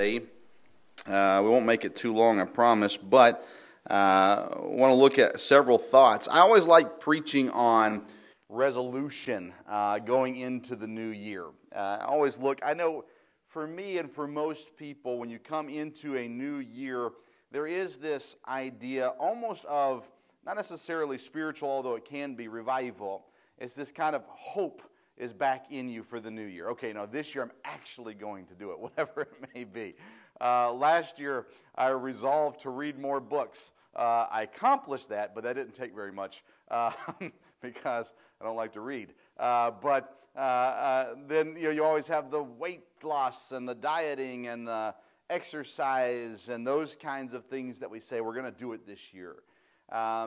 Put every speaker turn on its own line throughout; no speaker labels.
Uh, we won't make it too long, I promise, but uh, want to look at several thoughts. I always like preaching on resolution uh, going into the new year. Uh, I always look, I know for me and for most people, when you come into a new year, there is this idea almost of not necessarily spiritual, although it can be revival. It's this kind of hope is back in you for the new year. Okay, now this year I'm actually going to do it, whatever it may be. Uh, last year I resolved to read more books. Uh, I accomplished that, but that didn't take very much uh, because I don't like to read. Uh, but uh, uh, then you know you always have the weight loss and the dieting and the exercise and those kinds of things that we say we're going to do it this year.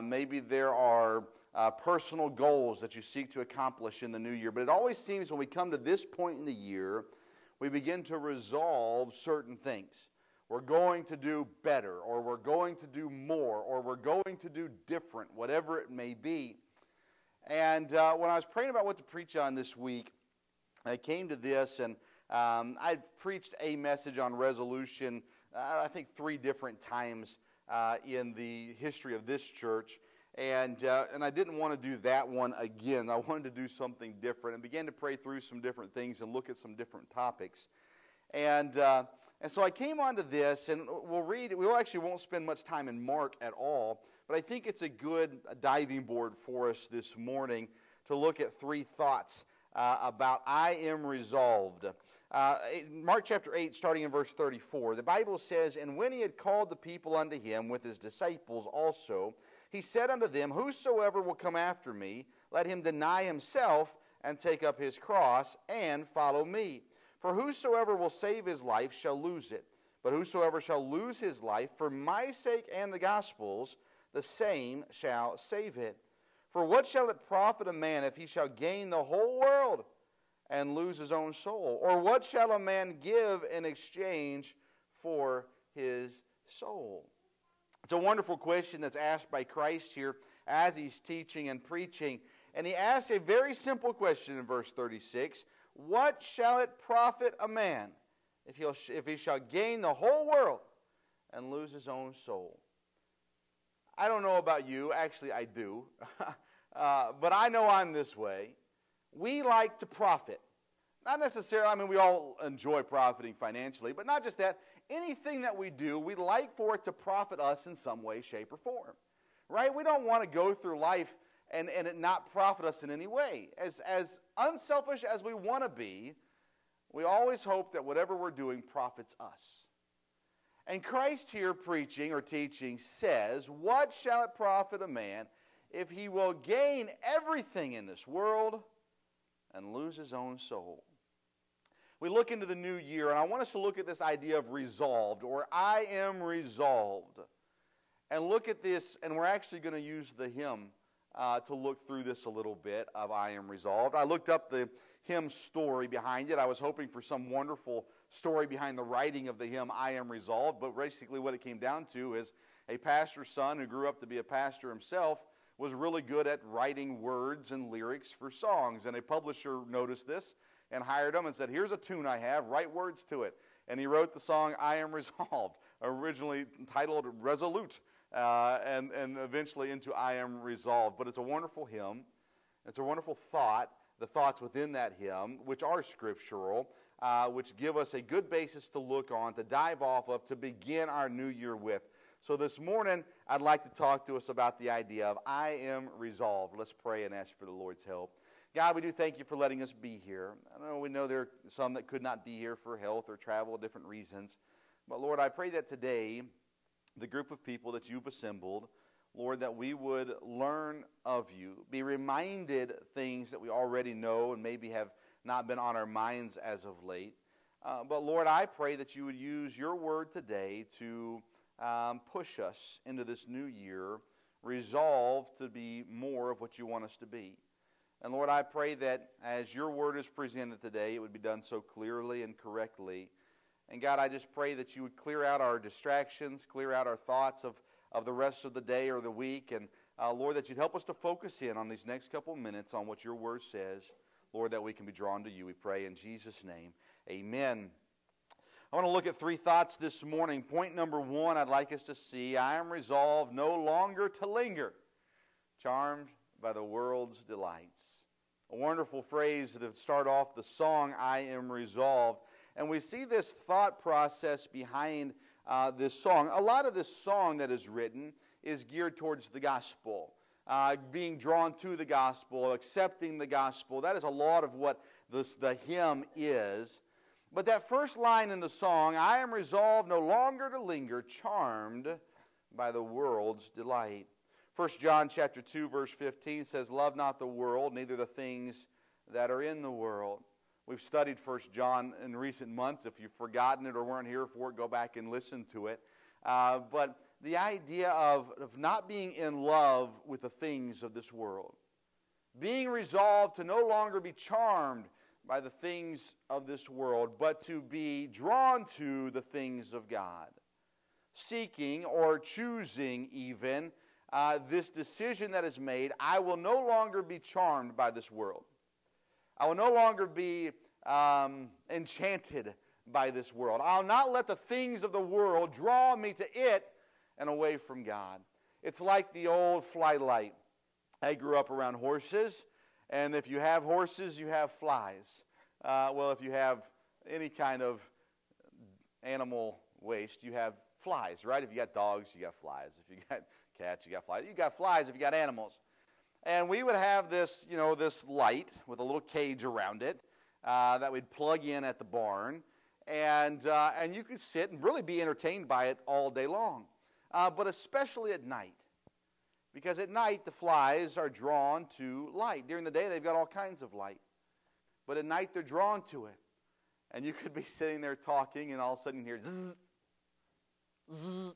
maybe there are uh, personal goals that you seek to accomplish in the new year. But it always seems when we come to this point in the year, we begin to resolve certain things. We're going to do better, or we're going to do more, or we're going to do different, whatever it may be. And uh, when I was praying about what to preach on this week, I came to this, and um, I've preached a message on resolution, uh, I think, three different times uh, in the history of this church. And, uh, and I didn't want to do that one again. I wanted to do something different and began to pray through some different things and look at some different topics. And, uh, and so I came onto this, and we'll read, we actually won't spend much time in Mark at all, but I think it's a good diving board for us this morning to look at three thoughts uh, about I am resolved. Uh, Mark chapter 8, starting in verse 34, the Bible says, And when he had called the people unto him with his disciples also, he said unto them, Whosoever will come after me, let him deny himself and take up his cross and follow me. For whosoever will save his life shall lose it. But whosoever shall lose his life for my sake and the gospel's, the same shall save it. For what shall it profit a man if he shall gain the whole world and lose his own soul? Or what shall a man give in exchange for his soul? It's a wonderful question that's asked by Christ here as he's teaching and preaching. And he asks a very simple question in verse 36 What shall it profit a man if, he'll, if he shall gain the whole world and lose his own soul? I don't know about you. Actually, I do. uh, but I know I'm this way. We like to profit. Not necessarily, I mean, we all enjoy profiting financially, but not just that anything that we do, we like for it to profit us in some way, shape, or form. Right? We don't want to go through life and, and it not profit us in any way. As, as unselfish as we want to be, we always hope that whatever we're doing profits us. And Christ here preaching or teaching says, What shall it profit a man if he will gain everything in this world and lose his own soul? We look into the new year, and I want us to look at this idea of resolved, or I am resolved. And look at this, and we're actually going to use the hymn uh, to look through this a little bit of I am resolved. I looked up the hymn story behind it. I was hoping for some wonderful story behind the writing of the hymn I am resolved, but basically what it came down to is a pastor's son who grew up to be a pastor himself was really good at writing words and lyrics for songs. And a publisher noticed this and hired him and said, Here's a tune I have, write words to it. And he wrote the song I Am Resolved, originally titled Resolute, uh, and, and eventually into I Am Resolved. But it's a wonderful hymn. It's a wonderful thought, the thoughts within that hymn, which are scriptural, uh, which give us a good basis to look on, to dive off of, to begin our new year with. So this morning, I'd like to talk to us about the idea of I am resolved. Let's pray and ask for the Lord's help. God, we do thank you for letting us be here. I know we know there are some that could not be here for health or travel, different reasons. But Lord, I pray that today, the group of people that you've assembled, Lord, that we would learn of you, be reminded things that we already know and maybe have not been on our minds as of late. Uh, but Lord, I pray that you would use your word today to um, push us into this new year, resolved to be more of what you want us to be. And Lord, I pray that as your word is presented today, it would be done so clearly and correctly. And God, I just pray that you would clear out our distractions, clear out our thoughts of, of the rest of the day or the week. And uh, Lord, that you'd help us to focus in on these next couple minutes on what your word says. Lord, that we can be drawn to you. We pray in Jesus' name. Amen. I want to look at three thoughts this morning. Point number one, I'd like us to see I am resolved no longer to linger, charmed by the world's delights. A wonderful phrase to start off the song, I am resolved. And we see this thought process behind uh, this song. A lot of this song that is written is geared towards the gospel. Uh, being drawn to the gospel, accepting the gospel. That is a lot of what this, the hymn is. But that first line in the song, I am resolved no longer to linger, charmed by the world's delight. 1 John chapter 2 verse 15 says, "Love not the world, neither the things that are in the world." We've studied 1 John in recent months. If you've forgotten it or weren't here for it, go back and listen to it. Uh, but the idea of, of not being in love with the things of this world, being resolved to no longer be charmed by the things of this world, but to be drawn to the things of God. Seeking or choosing, even, uh, this decision that is made I will no longer be charmed by this world. I will no longer be um, enchanted by this world. I'll not let the things of the world draw me to it and away from God. It's like the old fly light. I grew up around horses. And if you have horses, you have flies. Uh, well, if you have any kind of animal waste, you have flies, right? If you got dogs, you got flies. If you got cats, you got flies. You got flies if you got animals. And we would have this, you know, this light with a little cage around it uh, that we'd plug in at the barn. And, uh, and you could sit and really be entertained by it all day long, uh, but especially at night. Because at night, the flies are drawn to light. During the day, they've got all kinds of light. But at night, they're drawn to it. And you could be sitting there talking, and all of a sudden you hear zzz, zzz.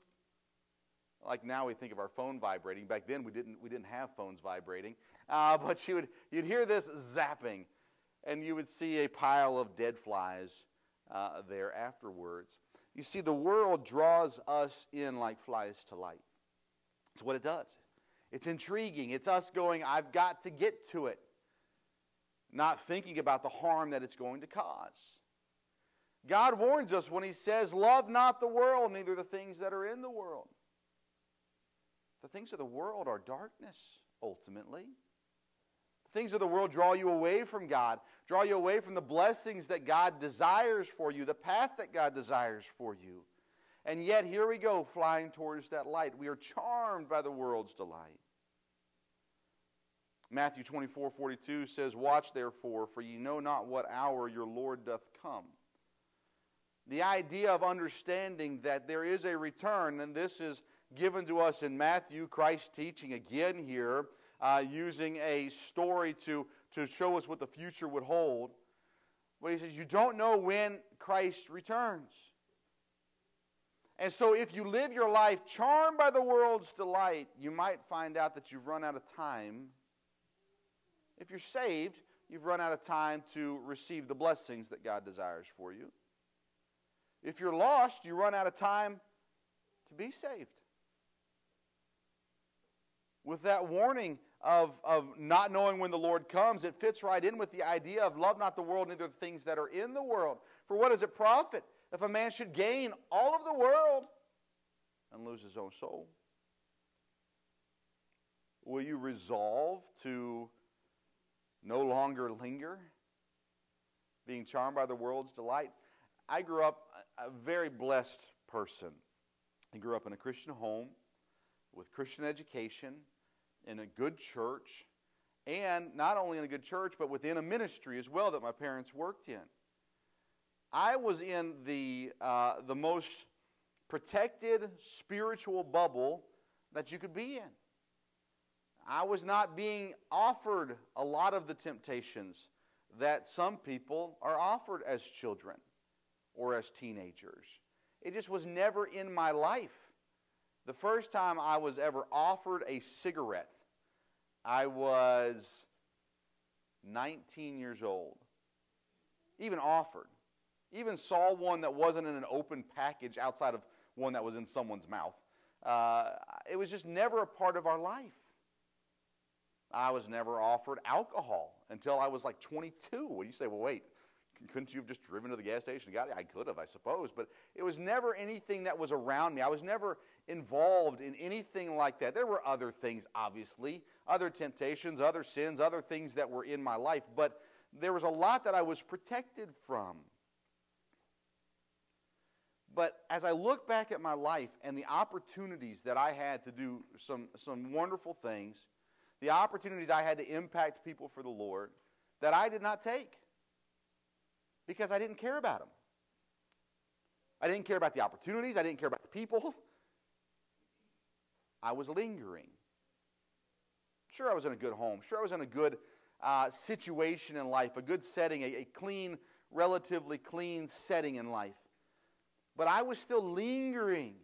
Like now we think of our phone vibrating. Back then we didn't, we didn't have phones vibrating. Uh, but you would, you'd hear this zapping, and you would see a pile of dead flies uh, there afterwards. You see, the world draws us in like flies to light. It's what it does. It's intriguing. It's us going, I've got to get to it, not thinking about the harm that it's going to cause. God warns us when He says, Love not the world, neither the things that are in the world. The things of the world are darkness, ultimately. The things of the world draw you away from God, draw you away from the blessings that God desires for you, the path that God desires for you. And yet, here we go, flying towards that light. We are charmed by the world's delight. Matthew 24 42 says, Watch therefore, for ye know not what hour your Lord doth come. The idea of understanding that there is a return, and this is given to us in Matthew, Christ teaching again here, uh, using a story to, to show us what the future would hold. But he says, You don't know when Christ returns. And so, if you live your life charmed by the world's delight, you might find out that you've run out of time. If you're saved, you've run out of time to receive the blessings that God desires for you. If you're lost, you run out of time to be saved. With that warning of, of not knowing when the Lord comes, it fits right in with the idea of love not the world, neither the things that are in the world. For what does it profit? if a man should gain all of the world and lose his own soul? Will you resolve to no longer linger, being charmed by the world's delight? I grew up a very blessed person. I grew up in a Christian home with Christian education, in a good church, and not only in a good church, but within a ministry as well that my parents worked in. I was in the, uh, the most protected spiritual bubble that you could be in. I was not being offered a lot of the temptations that some people are offered as children or as teenagers. It just was never in my life. The first time I was ever offered a cigarette, I was 19 years old. Even offered. Even saw one that wasn't in an open package outside of one that was in someone's mouth. Uh, it was just never a part of our life. I was never offered alcohol until I was like 22. Well, you say, well, wait, couldn't you have just driven to the gas station and got it? I could have, I suppose, but it was never anything that was around me. I was never involved in anything like that. There were other things, obviously, other temptations, other sins, other things that were in my life, but there was a lot that I was protected from. But as I look back at my life and the opportunities that I had to do some, some wonderful things, the opportunities I had to impact people for the Lord that I did not take because I didn't care about them. I didn't care about the opportunities, I didn't care about the people. I was lingering. Sure, I was in a good home. Sure, I was in a good uh, situation in life, a good setting, a, a clean, relatively clean setting in life. But I was still lingering,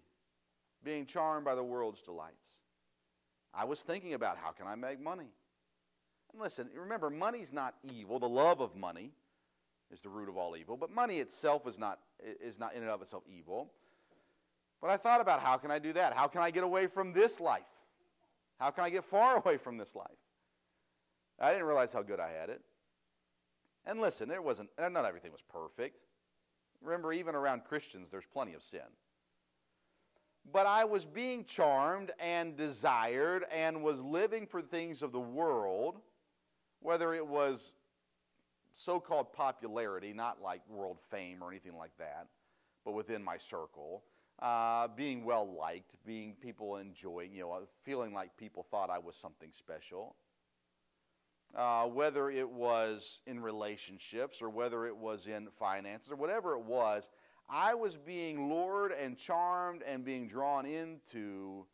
being charmed by the world's delights. I was thinking about how can I make money? And listen, remember, money's not evil. The love of money is the root of all evil. But money itself is not, is not in and of itself evil. But I thought about how can I do that? How can I get away from this life? How can I get far away from this life? I didn't realize how good I had it. And listen, there wasn't, not everything was perfect. Remember, even around Christians, there's plenty of sin. But I was being charmed and desired and was living for things of the world, whether it was so called popularity, not like world fame or anything like that, but within my circle. Uh, being well liked, being people enjoying, you know, feeling like people thought I was something special. Uh, whether it was in relationships or whether it was in finances or whatever it was, I was being lured and charmed and being drawn into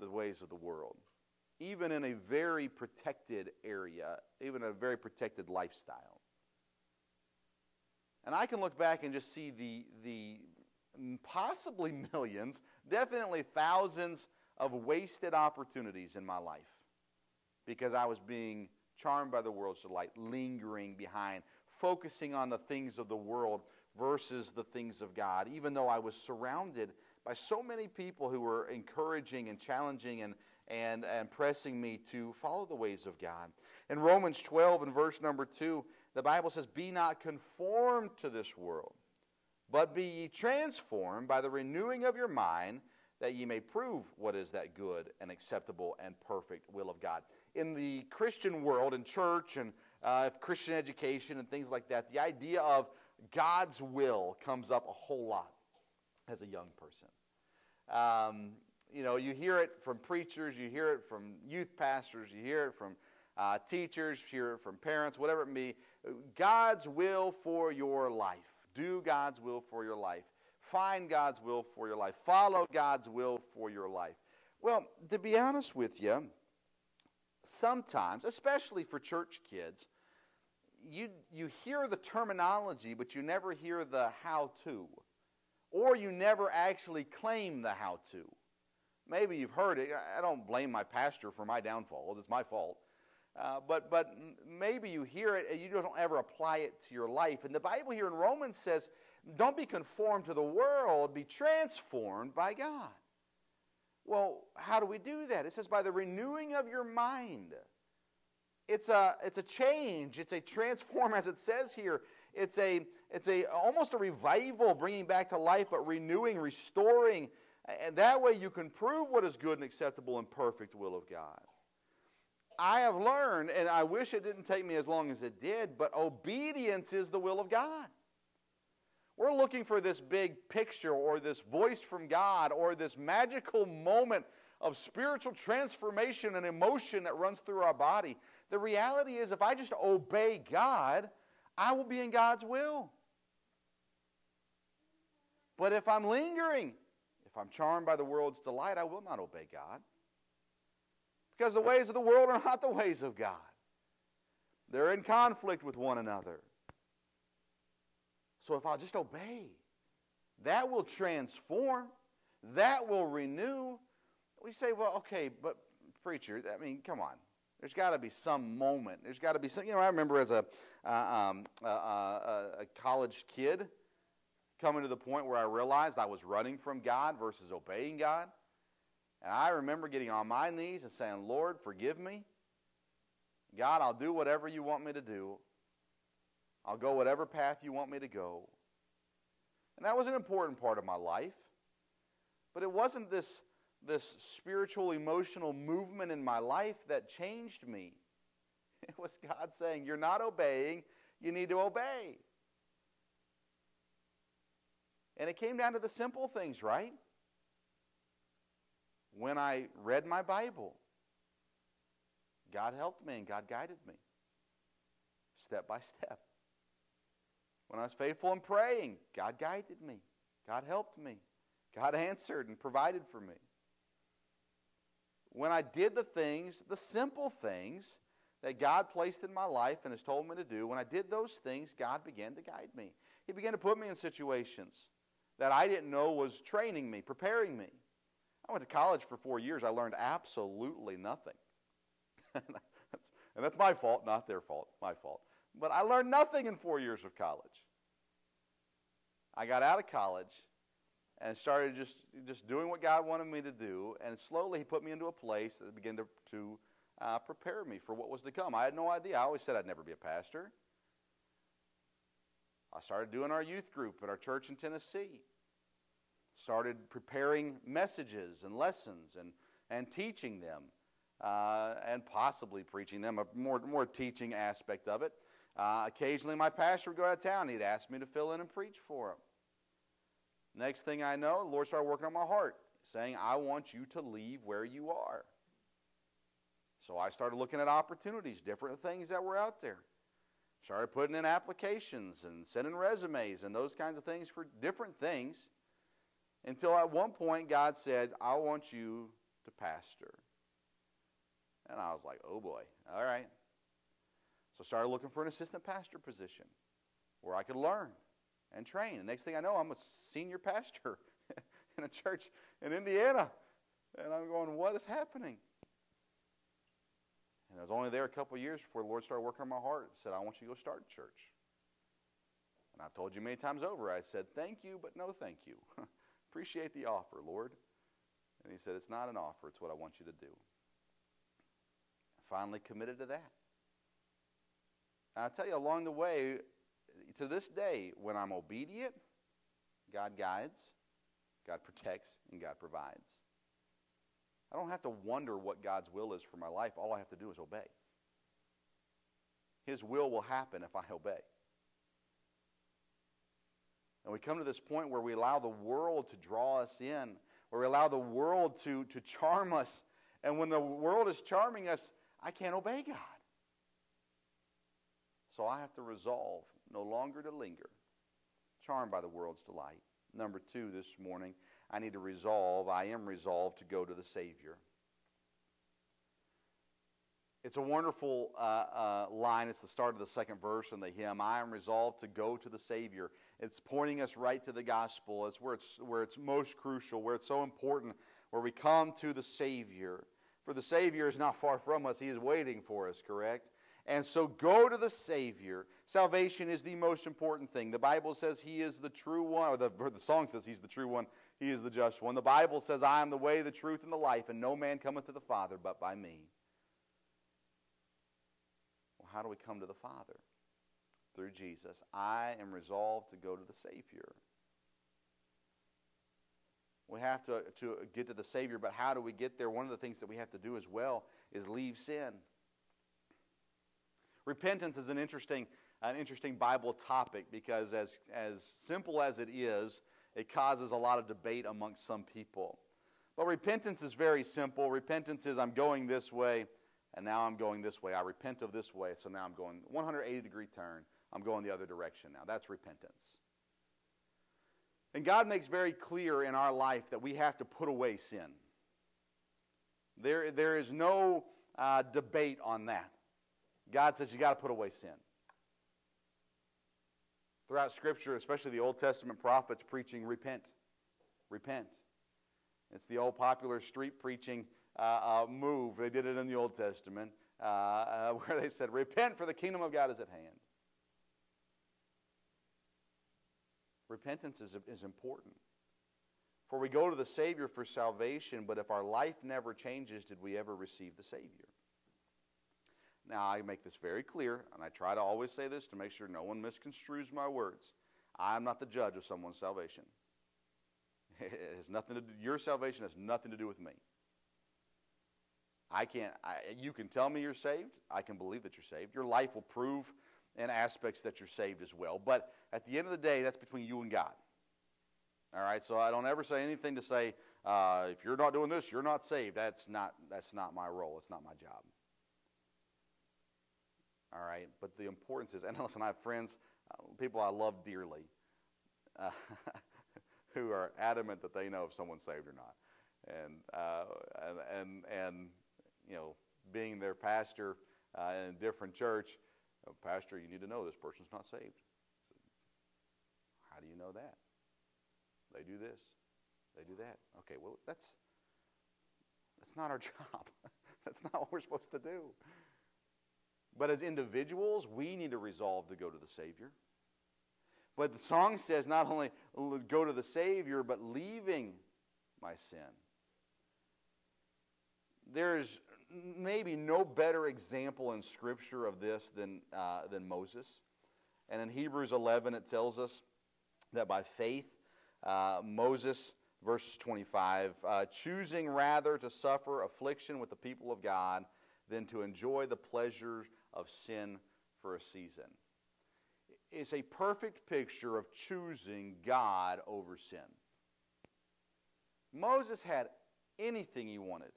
the ways of the world, even in a very protected area, even a very protected lifestyle. And I can look back and just see the, the possibly millions, definitely thousands of wasted opportunities in my life because I was being charmed by the world's delight, lingering behind, focusing on the things of the world versus the things of God, even though I was surrounded by so many people who were encouraging and challenging and, and, and pressing me to follow the ways of God. In Romans 12 and verse number 2, the Bible says, Be not conformed to this world, but be ye transformed by the renewing of your mind, that ye may prove what is that good and acceptable and perfect will of God in the Christian world, in church and uh, Christian education and things like that, the idea of God's will comes up a whole lot as a young person. Um, you know, you hear it from preachers, you hear it from youth pastors, you hear it from uh, teachers, you hear it from parents, whatever it may be. God's will for your life. Do God's will for your life. Find God's will for your life. Follow God's will for your life. Well, to be honest with you, sometimes, especially for church kids, you, you hear the terminology, but you never hear the how to. Or you never actually claim the how to. Maybe you've heard it. I don't blame my pastor for my downfalls, it's my fault. Uh, but, but maybe you hear it and you don't ever apply it to your life. And the Bible here in Romans says, don't be conformed to the world, be transformed by God. Well, how do we do that? It says, by the renewing of your mind. It's a, it's a change. It's a transform, as it says here. It's, a, it's a, almost a revival, bringing back to life, but renewing, restoring. And that way you can prove what is good and acceptable and perfect will of God. I have learned, and I wish it didn't take me as long as it did, but obedience is the will of God. We're looking for this big picture or this voice from God or this magical moment of spiritual transformation and emotion that runs through our body. The reality is, if I just obey God, I will be in God's will. But if I'm lingering, if I'm charmed by the world's delight, I will not obey God. Because the ways of the world are not the ways of God, they're in conflict with one another. So if I'll just obey, that will transform, that will renew. We say, well, okay, but preacher, I mean, come on. There's got to be some moment. There's got to be some. You know, I remember as a, uh, um, uh, uh, a college kid coming to the point where I realized I was running from God versus obeying God. And I remember getting on my knees and saying, Lord, forgive me. God, I'll do whatever you want me to do. I'll go whatever path you want me to go. And that was an important part of my life. But it wasn't this, this spiritual, emotional movement in my life that changed me. It was God saying, You're not obeying, you need to obey. And it came down to the simple things, right? When I read my Bible, God helped me and God guided me step by step. When I was faithful in praying, God guided me, God helped me, God answered and provided for me. When I did the things, the simple things that God placed in my life and has told me to do, when I did those things, God began to guide me. He began to put me in situations that I didn't know was training me, preparing me. I went to college for four years. I learned absolutely nothing. and that's my fault, not their fault, my fault. But I learned nothing in four years of college. I got out of college and started just, just doing what God wanted me to do. And slowly, He put me into a place that began to, to uh, prepare me for what was to come. I had no idea. I always said I'd never be a pastor. I started doing our youth group at our church in Tennessee. Started preparing messages and lessons and, and teaching them uh, and possibly preaching them, a more, more teaching aspect of it. Uh, occasionally, my pastor would go out of town. He'd ask me to fill in and preach for him. Next thing I know, the Lord started working on my heart, saying, I want you to leave where you are. So I started looking at opportunities, different things that were out there. Started putting in applications and sending resumes and those kinds of things for different things. Until at one point, God said, I want you to pastor. And I was like, oh boy, all right. So I started looking for an assistant pastor position where I could learn and train. And next thing I know, I'm a senior pastor in a church in Indiana. And I'm going, what is happening? And I was only there a couple years before the Lord started working on my heart and said, I want you to go start a church. And I've told you many times over, I said, thank you, but no thank you. Appreciate the offer, Lord. And he said, it's not an offer, it's what I want you to do. Finally committed to that. And I tell you, along the way, to this day, when I'm obedient, God guides, God protects, and God provides. I don't have to wonder what God's will is for my life. All I have to do is obey. His will will happen if I obey. And we come to this point where we allow the world to draw us in, where we allow the world to, to charm us. And when the world is charming us, I can't obey God. So I have to resolve no longer to linger, charmed by the world's delight. Number two this morning, I need to resolve, I am resolved to go to the Savior. It's a wonderful uh, uh, line. It's the start of the second verse in the hymn. I am resolved to go to the Savior. It's pointing us right to the gospel. It's where it's, where it's most crucial, where it's so important, where we come to the Savior. For the Savior is not far from us, He is waiting for us, correct? And so go to the Savior. Salvation is the most important thing. The Bible says He is the true one, or the, or the song says He's the true one, He is the just one. The Bible says, I am the way, the truth, and the life, and no man cometh to the Father but by me. Well, how do we come to the Father? Through Jesus. I am resolved to go to the Savior. We have to, to get to the Savior, but how do we get there? One of the things that we have to do as well is leave sin. Repentance is an interesting, an interesting Bible topic because, as, as simple as it is, it causes a lot of debate amongst some people. But repentance is very simple. Repentance is I'm going this way, and now I'm going this way. I repent of this way, so now I'm going 180 degree turn. I'm going the other direction now. That's repentance. And God makes very clear in our life that we have to put away sin. There, there is no uh, debate on that. God says you got to put away sin. Throughout Scripture, especially the Old Testament prophets preaching, repent. Repent. It's the old popular street preaching uh, uh, move. They did it in the Old Testament, uh, uh where they said, Repent, for the kingdom of God is at hand. Repentance is, is important. For we go to the Savior for salvation, but if our life never changes, did we ever receive the Savior? Now, I make this very clear, and I try to always say this to make sure no one misconstrues my words. I am not the judge of someone's salvation. It has nothing to do, your salvation has nothing to do with me. I can't, I, you can tell me you're saved. I can believe that you're saved. Your life will prove in aspects that you're saved as well. But at the end of the day, that's between you and God. All right, so I don't ever say anything to say, uh, if you're not doing this, you're not saved. That's not, that's not my role. It's not my job. All right, but the importance is, and listen, I have friends, uh, people I love dearly, uh, who are adamant that they know if someone's saved or not. And, uh, and, and, and, you know, being their pastor uh, in a different church, Oh, pastor, you need to know this person's not saved. How do you know that? They do this, they do that. Okay, well, that's, that's not our job. that's not what we're supposed to do. But as individuals, we need to resolve to go to the Savior. But the song says not only go to the Savior, but leaving my sin. There's maybe no better example in Scripture of this than, uh, than Moses. And in Hebrews 11, it tells us that by faith, uh, Moses, verse 25, uh, choosing rather to suffer affliction with the people of God than to enjoy the pleasures of sin for a season. It's a perfect picture of choosing God over sin. Moses had anything he wanted,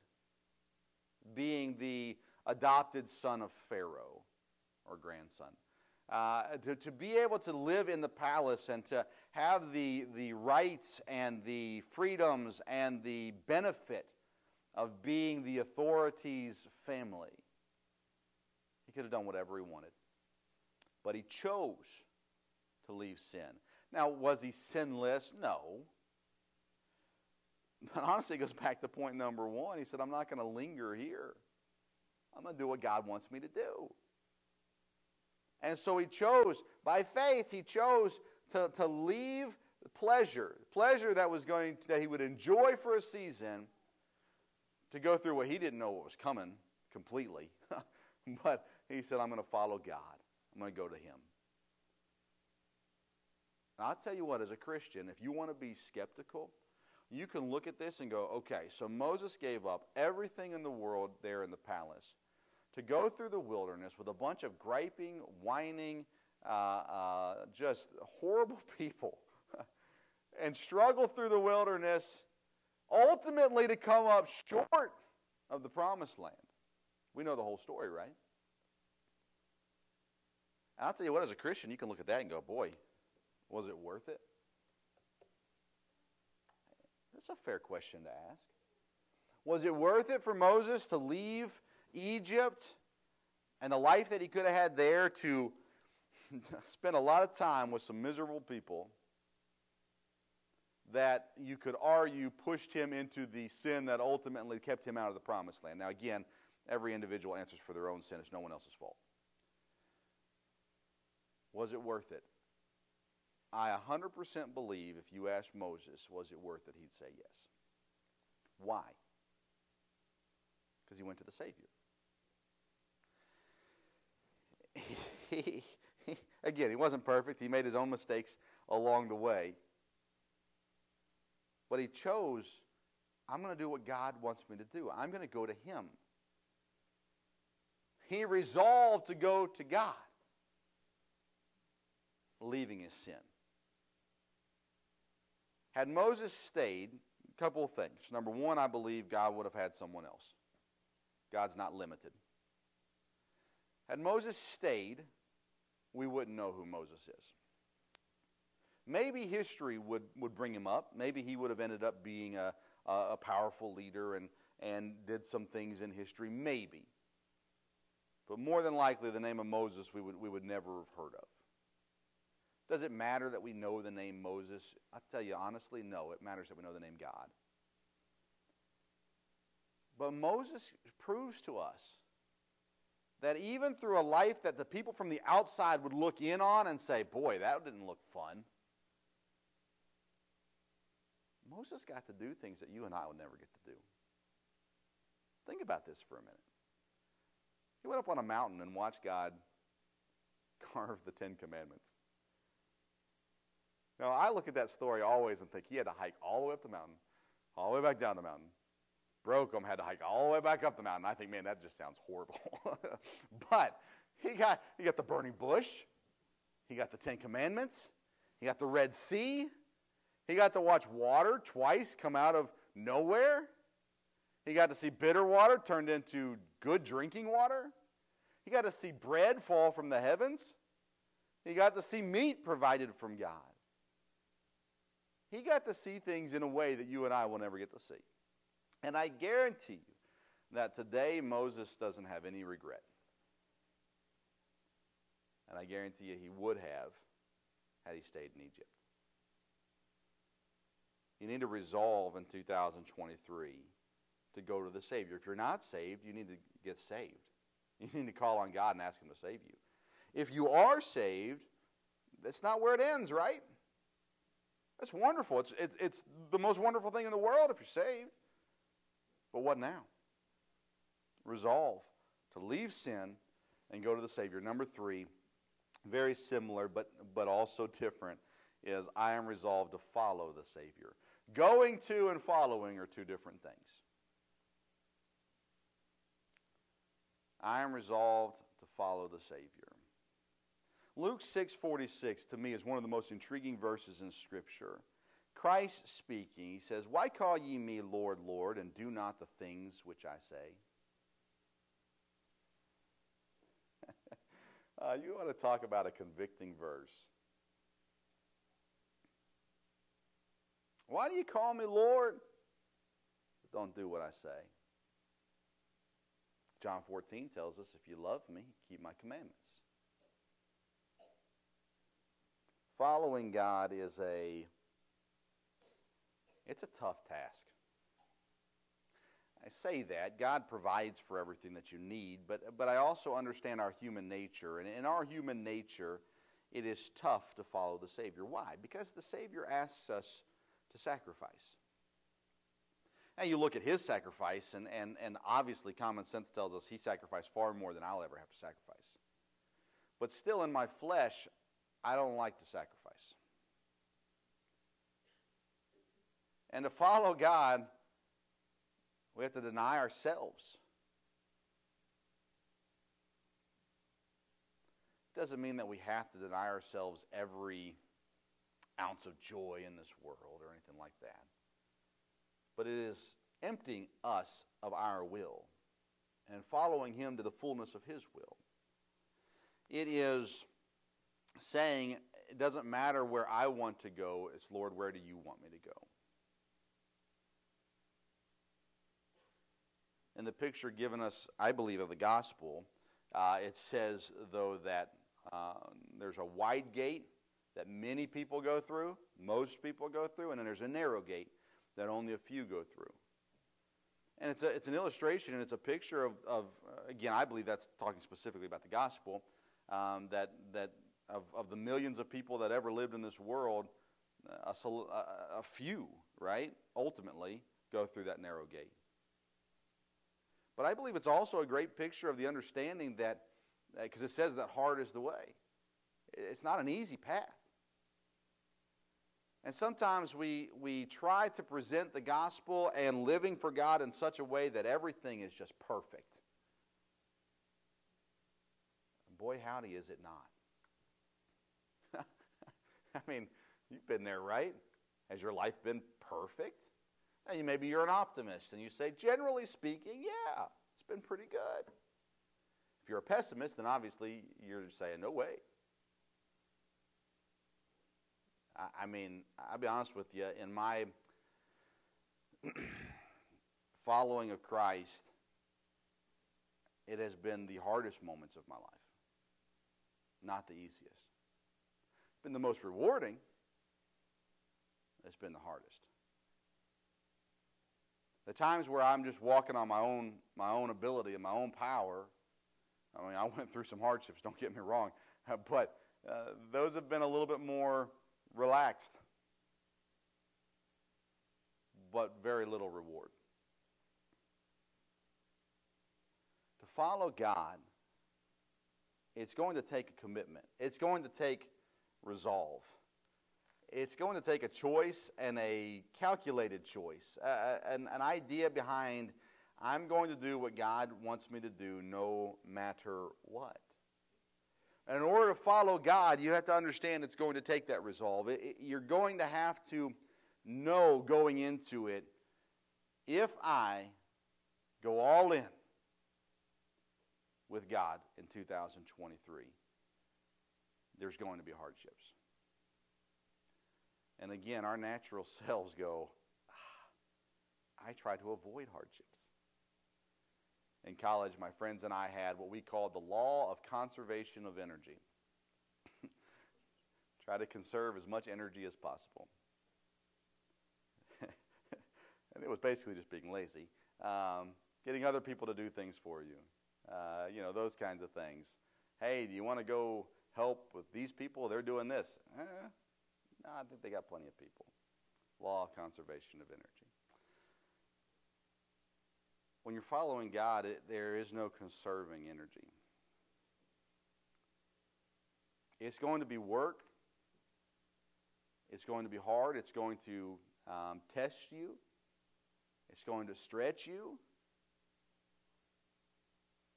being the adopted son of Pharaoh or grandson. Uh, to, to be able to live in the palace and to have the, the rights and the freedoms and the benefit of being the authority's family. He could have done whatever he wanted. But he chose to leave sin. Now, was he sinless? No. But honestly, it goes back to point number one. He said, I'm not going to linger here. I'm going to do what God wants me to do. And so he chose, by faith, he chose to, to leave pleasure, pleasure that was going that he would enjoy for a season, to go through what he didn't know what was coming completely. but he said, I'm going to follow God. I'm going to go to him. And I'll tell you what, as a Christian, if you want to be skeptical, you can look at this and go, okay, so Moses gave up everything in the world there in the palace to go through the wilderness with a bunch of griping, whining, uh, uh, just horrible people and struggle through the wilderness, ultimately to come up short of the promised land. We know the whole story, right? And I'll tell you what, as a Christian, you can look at that and go, boy, was it worth it? That's a fair question to ask. Was it worth it for Moses to leave Egypt and the life that he could have had there to spend a lot of time with some miserable people that you could argue pushed him into the sin that ultimately kept him out of the promised land? Now, again, every individual answers for their own sin. It's no one else's fault. Was it worth it? I 100% believe if you asked Moses, was it worth it, he'd say yes. Why? Because he went to the Savior. He, again, he wasn't perfect. He made his own mistakes along the way. But he chose, I'm going to do what God wants me to do. I'm going to go to him. He resolved to go to God, leaving his sin. Had Moses stayed, a couple of things. Number one, I believe God would have had someone else. God's not limited. Had Moses stayed, we wouldn't know who Moses is. Maybe history would, would bring him up. Maybe he would have ended up being a, a powerful leader and, and did some things in history. Maybe. But more than likely, the name of Moses we would, we would never have heard of. Does it matter that we know the name Moses? i tell you honestly, no. It matters that we know the name God. But Moses proves to us that even through a life that the people from the outside would look in on and say, boy, that didn't look fun, Moses got to do things that you and I would never get to do. Think about this for a minute. He went up on a mountain and watched God carve the Ten Commandments. Now, I look at that story always and think he had to hike all the way up the mountain, all the way back down the mountain. Broke him, had to hike all the way back up the mountain. I think, man, that just sounds horrible. but he got, he got the burning bush, he got the Ten Commandments, he got the Red Sea, he got to watch water twice come out of nowhere. He got to see bitter water turned into good drinking water. He got to see bread fall from the heavens. He got to see meat provided from God. He got to see things in a way that you and I will never get to see. And I guarantee you that today Moses doesn't have any regret. And I guarantee you he would have had he stayed in Egypt. You need to resolve in 2023 to go to the Savior. If you're not saved, you need to get saved. You need to call on God and ask Him to save you. If you are saved, that's not where it ends, right? That's wonderful. It's, it's, it's the most wonderful thing in the world if you're saved. But what now? Resolve to leave sin and go to the Savior. Number three, very similar but, but also different, is I am resolved to follow the Savior. Going to and following are two different things. I am resolved to follow the Savior. Luke 6:46 to me is one of the most intriguing verses in scripture. Christ speaking, he says, "Why call ye me Lord, Lord, and do not the things which I say?" uh, you want to talk about a convicting verse. Why do you call me Lord? But don't do what I say. John 14 tells us, if you love me, keep my commandments. Following God is a it's a tough task. I say that God provides for everything that you need, but but I also understand our human nature, and in our human nature, it is tough to follow the Savior. Why? Because the Savior asks us to sacrifice. And you look at his sacrifice, and, and, and obviously common sense tells us he sacrificed far more than I'll ever have to sacrifice. But still, in my flesh, I don't like to sacrifice. And to follow God, we have to deny ourselves. Doesn't mean that we have to deny ourselves every ounce of joy in this world or anything like that. But it is emptying us of our will and following Him to the fullness of His will. It is saying, it doesn't matter where I want to go, it's Lord, where do you want me to go? In the picture given us, I believe, of the gospel, uh, it says, though, that uh, there's a wide gate that many people go through, most people go through, and then there's a narrow gate that only a few go through. And it's, a, it's an illustration and it's a picture of, of uh, again, I believe that's talking specifically about the gospel, um, that, that of, of the millions of people that ever lived in this world, a, a, a few, right, ultimately go through that narrow gate. But I believe it's also a great picture of the understanding that, because uh, it says that hard is the way. It's not an easy path. And sometimes we, we try to present the gospel and living for God in such a way that everything is just perfect. Boy, howdy, is it not. I mean, you've been there, right? Has your life been perfect? And maybe you're an optimist and you say, generally speaking, yeah, it's been pretty good. If you're a pessimist, then obviously you're saying, no way. I mean, I'll be honest with you, in my following of Christ, it has been the hardest moments of my life, not the easiest. Been the most rewarding, it's been the hardest. The times where I'm just walking on my own, my own ability and my own power, I mean, I went through some hardships, don't get me wrong, but uh, those have been a little bit more relaxed, but very little reward. To follow God it's going to take a commitment, it's going to take resolve. It's going to take a choice and a calculated choice, uh, an, an idea behind I'm going to do what God wants me to do no matter what. And in order to follow God, you have to understand it's going to take that resolve. It, it, you're going to have to know going into it if I go all in with God in 2023, there's going to be hardships. And again, our natural selves go, ah, I try to avoid hardships. In college, my friends and I had what we called the law of conservation of energy. try to conserve as much energy as possible. and it was basically just being lazy, um, getting other people to do things for you, uh, you know, those kinds of things. Hey, do you want to go help with these people? They're doing this. Eh, no, I think they got plenty of people. Law conservation of energy. When you're following God, it, there is no conserving energy. It's going to be work. It's going to be hard. It's going to um, test you. It's going to stretch you.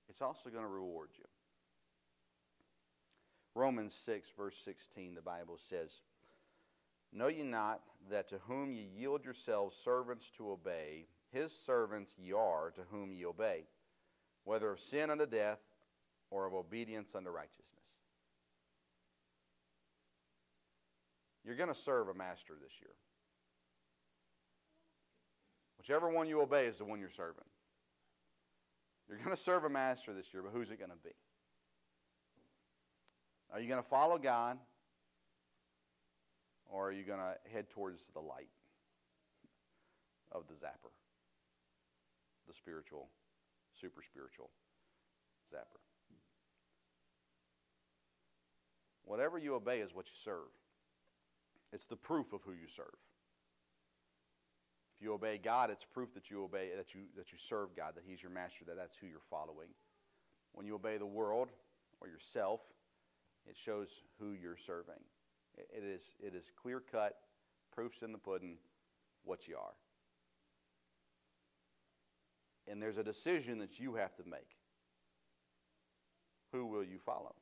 It's also going to reward you. Romans 6, verse 16, the Bible says, Know ye not that to whom ye yield yourselves servants to obey, his servants ye are to whom ye obey, whether of sin unto death or of obedience unto righteousness? You're going to serve a master this year. Whichever one you obey is the one you're serving. You're going to serve a master this year, but who's it going to be? Are you going to follow God? Or are you going to head towards the light of the zapper? The spiritual, super spiritual zapper. Whatever you obey is what you serve. It's the proof of who you serve. If you obey God, it's proof that you obey that you that you serve God, that He's your master, that that's who you're following. When you obey the world or yourself, it shows who you're serving. It is it is clear cut, proofs in the pudding, what you are. And there's a decision that you have to make. Who will you follow?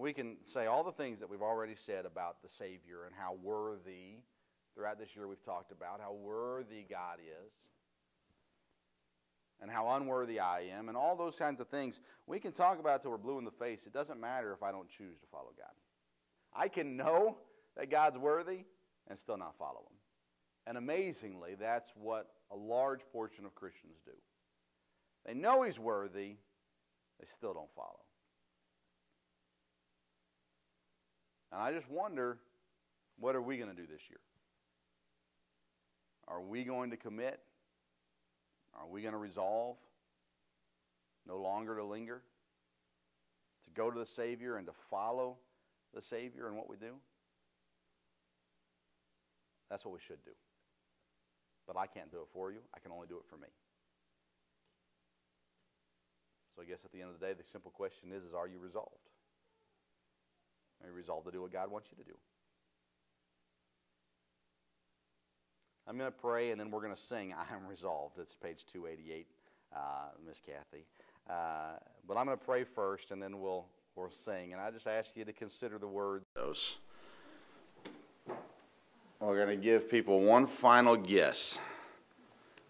we can say all the things that we've already said about the Savior and how worthy, throughout this year we've talked about how worthy God is and how unworthy I am and all those kinds of things. We can talk about it till we're blue in the face. It doesn't matter if I don't choose to follow God. I can know that God's worthy and still not follow Him. And amazingly, that's what a large portion of Christians do. They know He's worthy, they still don't follow. And I just wonder what are we going to do this year? Are we going to commit? Are we going to resolve no longer to linger? To go to the Savior and to follow the Savior in what we do? That's what we should do. But I can't do it for you. I can only do it for me. So I guess at the end of the day, the simple question is, is are you resolved? Are you resolved to do what God wants you to do? I'm going to pray and then we're going to sing I am resolved. It's page 288, uh, Miss Kathy. Uh, but I'm going to pray first and then we'll, we'll sing. And I just ask you to consider the words. We're going to give people one final guess.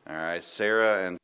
All right, Sarah and